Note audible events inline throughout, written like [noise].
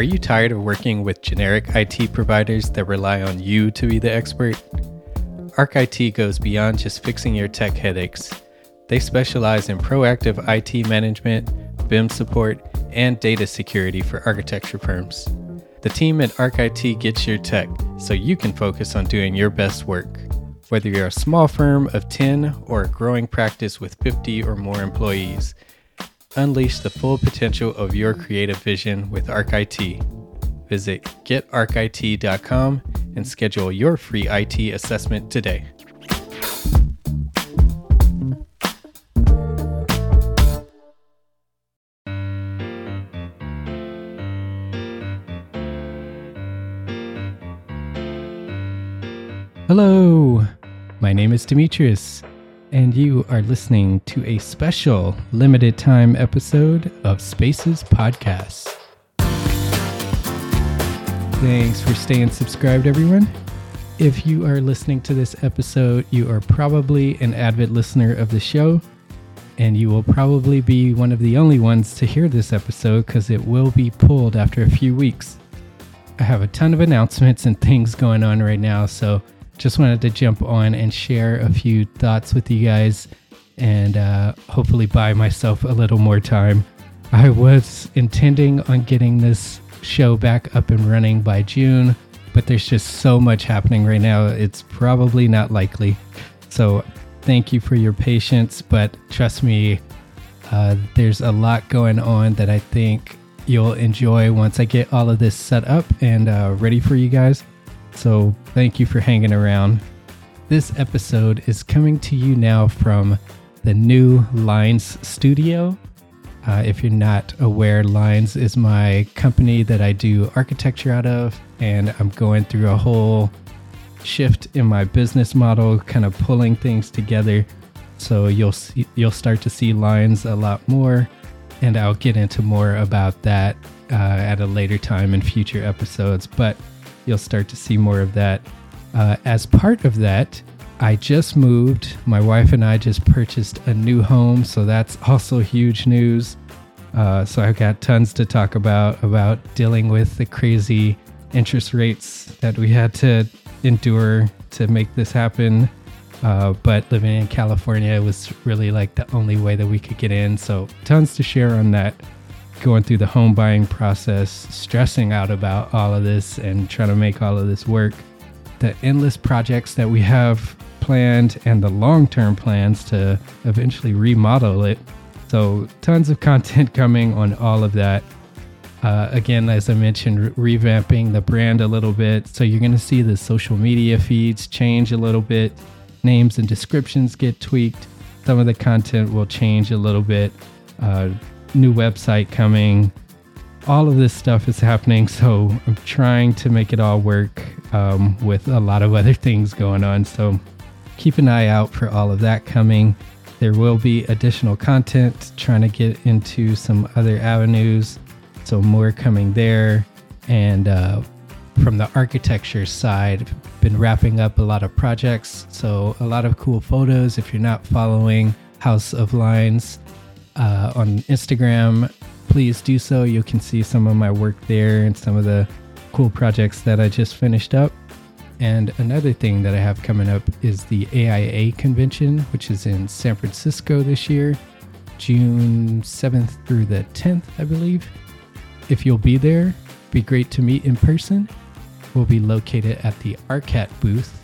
Are you tired of working with generic IT providers that rely on you to be the expert? Arc IT goes beyond just fixing your tech headaches. They specialize in proactive IT management, BIM support, and data security for architecture firms. The team at Arc IT gets your tech so you can focus on doing your best work. Whether you're a small firm of 10 or a growing practice with 50 or more employees, unleash the full potential of your creative vision with Arc IT. Visit getarchit.com and schedule your free IT assessment today. Hello, my name is Demetrius, and you are listening to a special limited time episode of Spaces Podcast. Thanks for staying subscribed, everyone. If you are listening to this episode, you are probably an avid listener of the show, and you will probably be one of the only ones to hear this episode because it will be pulled after a few weeks. I have a ton of announcements and things going on right now, so just wanted to jump on and share a few thoughts with you guys and uh, hopefully buy myself a little more time. I was intending on getting this show back up and running by June, but there's just so much happening right now. It's probably not likely. So, thank you for your patience, but trust me, uh, there's a lot going on that I think you'll enjoy once I get all of this set up and uh, ready for you guys. So, thank you for hanging around. This episode is coming to you now from the new Lines Studio. Uh, if you're not aware, Lines is my company that I do architecture out of, and I'm going through a whole shift in my business model, kind of pulling things together. So you'll see, you'll start to see lines a lot more, and I'll get into more about that uh, at a later time in future episodes. But you'll start to see more of that. Uh, as part of that, I just moved. My wife and I just purchased a new home, so that's also huge news. Uh, so I've got tons to talk about about dealing with the crazy interest rates that we had to endure to make this happen. Uh, but living in California was really like the only way that we could get in. So tons to share on that. Going through the home buying process, stressing out about all of this and trying to make all of this work. The endless projects that we have planned and the long term plans to eventually remodel it. So, tons of [laughs] content coming on all of that. Uh, again, as I mentioned, re- revamping the brand a little bit. So, you're going to see the social media feeds change a little bit, names and descriptions get tweaked. Some of the content will change a little bit. Uh, new website coming. All of this stuff is happening. So, I'm trying to make it all work um, with a lot of [laughs] other things going on. So, keep an eye out for all of that coming. There will be additional content trying to get into some other avenues. So, more coming there. And uh, from the architecture side, been wrapping up a lot of projects. So, a lot of cool photos. If you're not following House of Lines uh, on Instagram, please do so. You can see some of my work there and some of the cool projects that I just finished up. And another thing that I have coming up is the AIA convention, which is in San Francisco this year, June 7th through the 10th, I believe. If you'll be there, be great to meet in person. We'll be located at the ARCAT booth.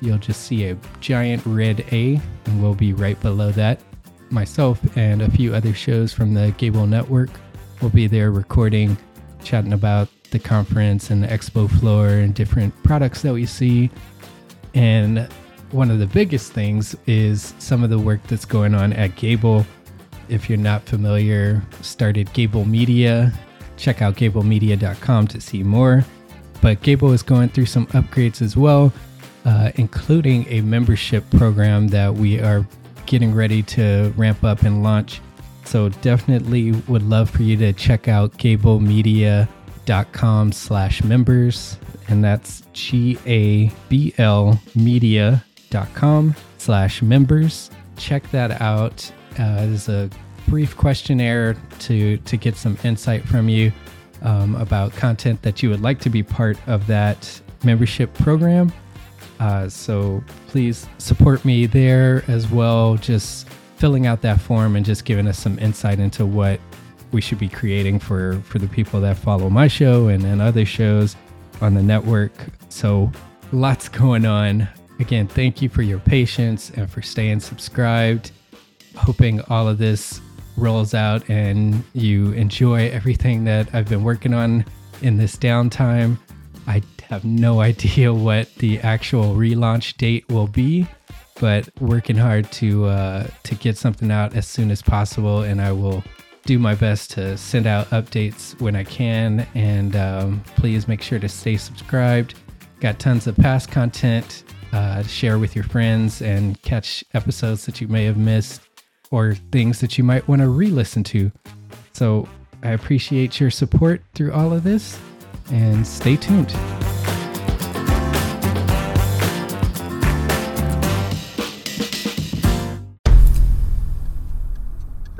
You'll just see a giant red A, and we'll be right below that. Myself and a few other shows from the Gabl Network will be there recording, chatting about the conference and the expo floor and different products that we see. And one of the biggest things is some of the work that's going on at Gabl. If you're not familiar, started Gabl Media. Check out gablmedia.com to see more. But Gabl is going through some upgrades as well, uh, including a membership program that we are getting ready to ramp up and launch. So definitely would love for you to check out Gabl Media dot com slash members and that's g-a-b-l media dot com slash members check that out uh, there's a brief questionnaire to to get some insight from you um, about content that you would like to be part of that membership program. Uh, so please support me there as well, just filling out that form and just giving us some insight into what we should be creating for, for the people that follow my show and, and other shows on the network. So lots going on. Again, thank you for your patience and for staying subscribed. Hoping all of this rolls out and you enjoy everything that I've been working on in this downtime. I have no [laughs] idea what the actual relaunch date will be, but working hard to uh, to get something out as soon as possible, and I will do my best to send out updates when I can. And um, please make sure to stay subscribed. Got tons of past content uh, to share with your friends and catch episodes that you may have missed or things that you might want to re listen to. So I appreciate your support through all of this and stay tuned.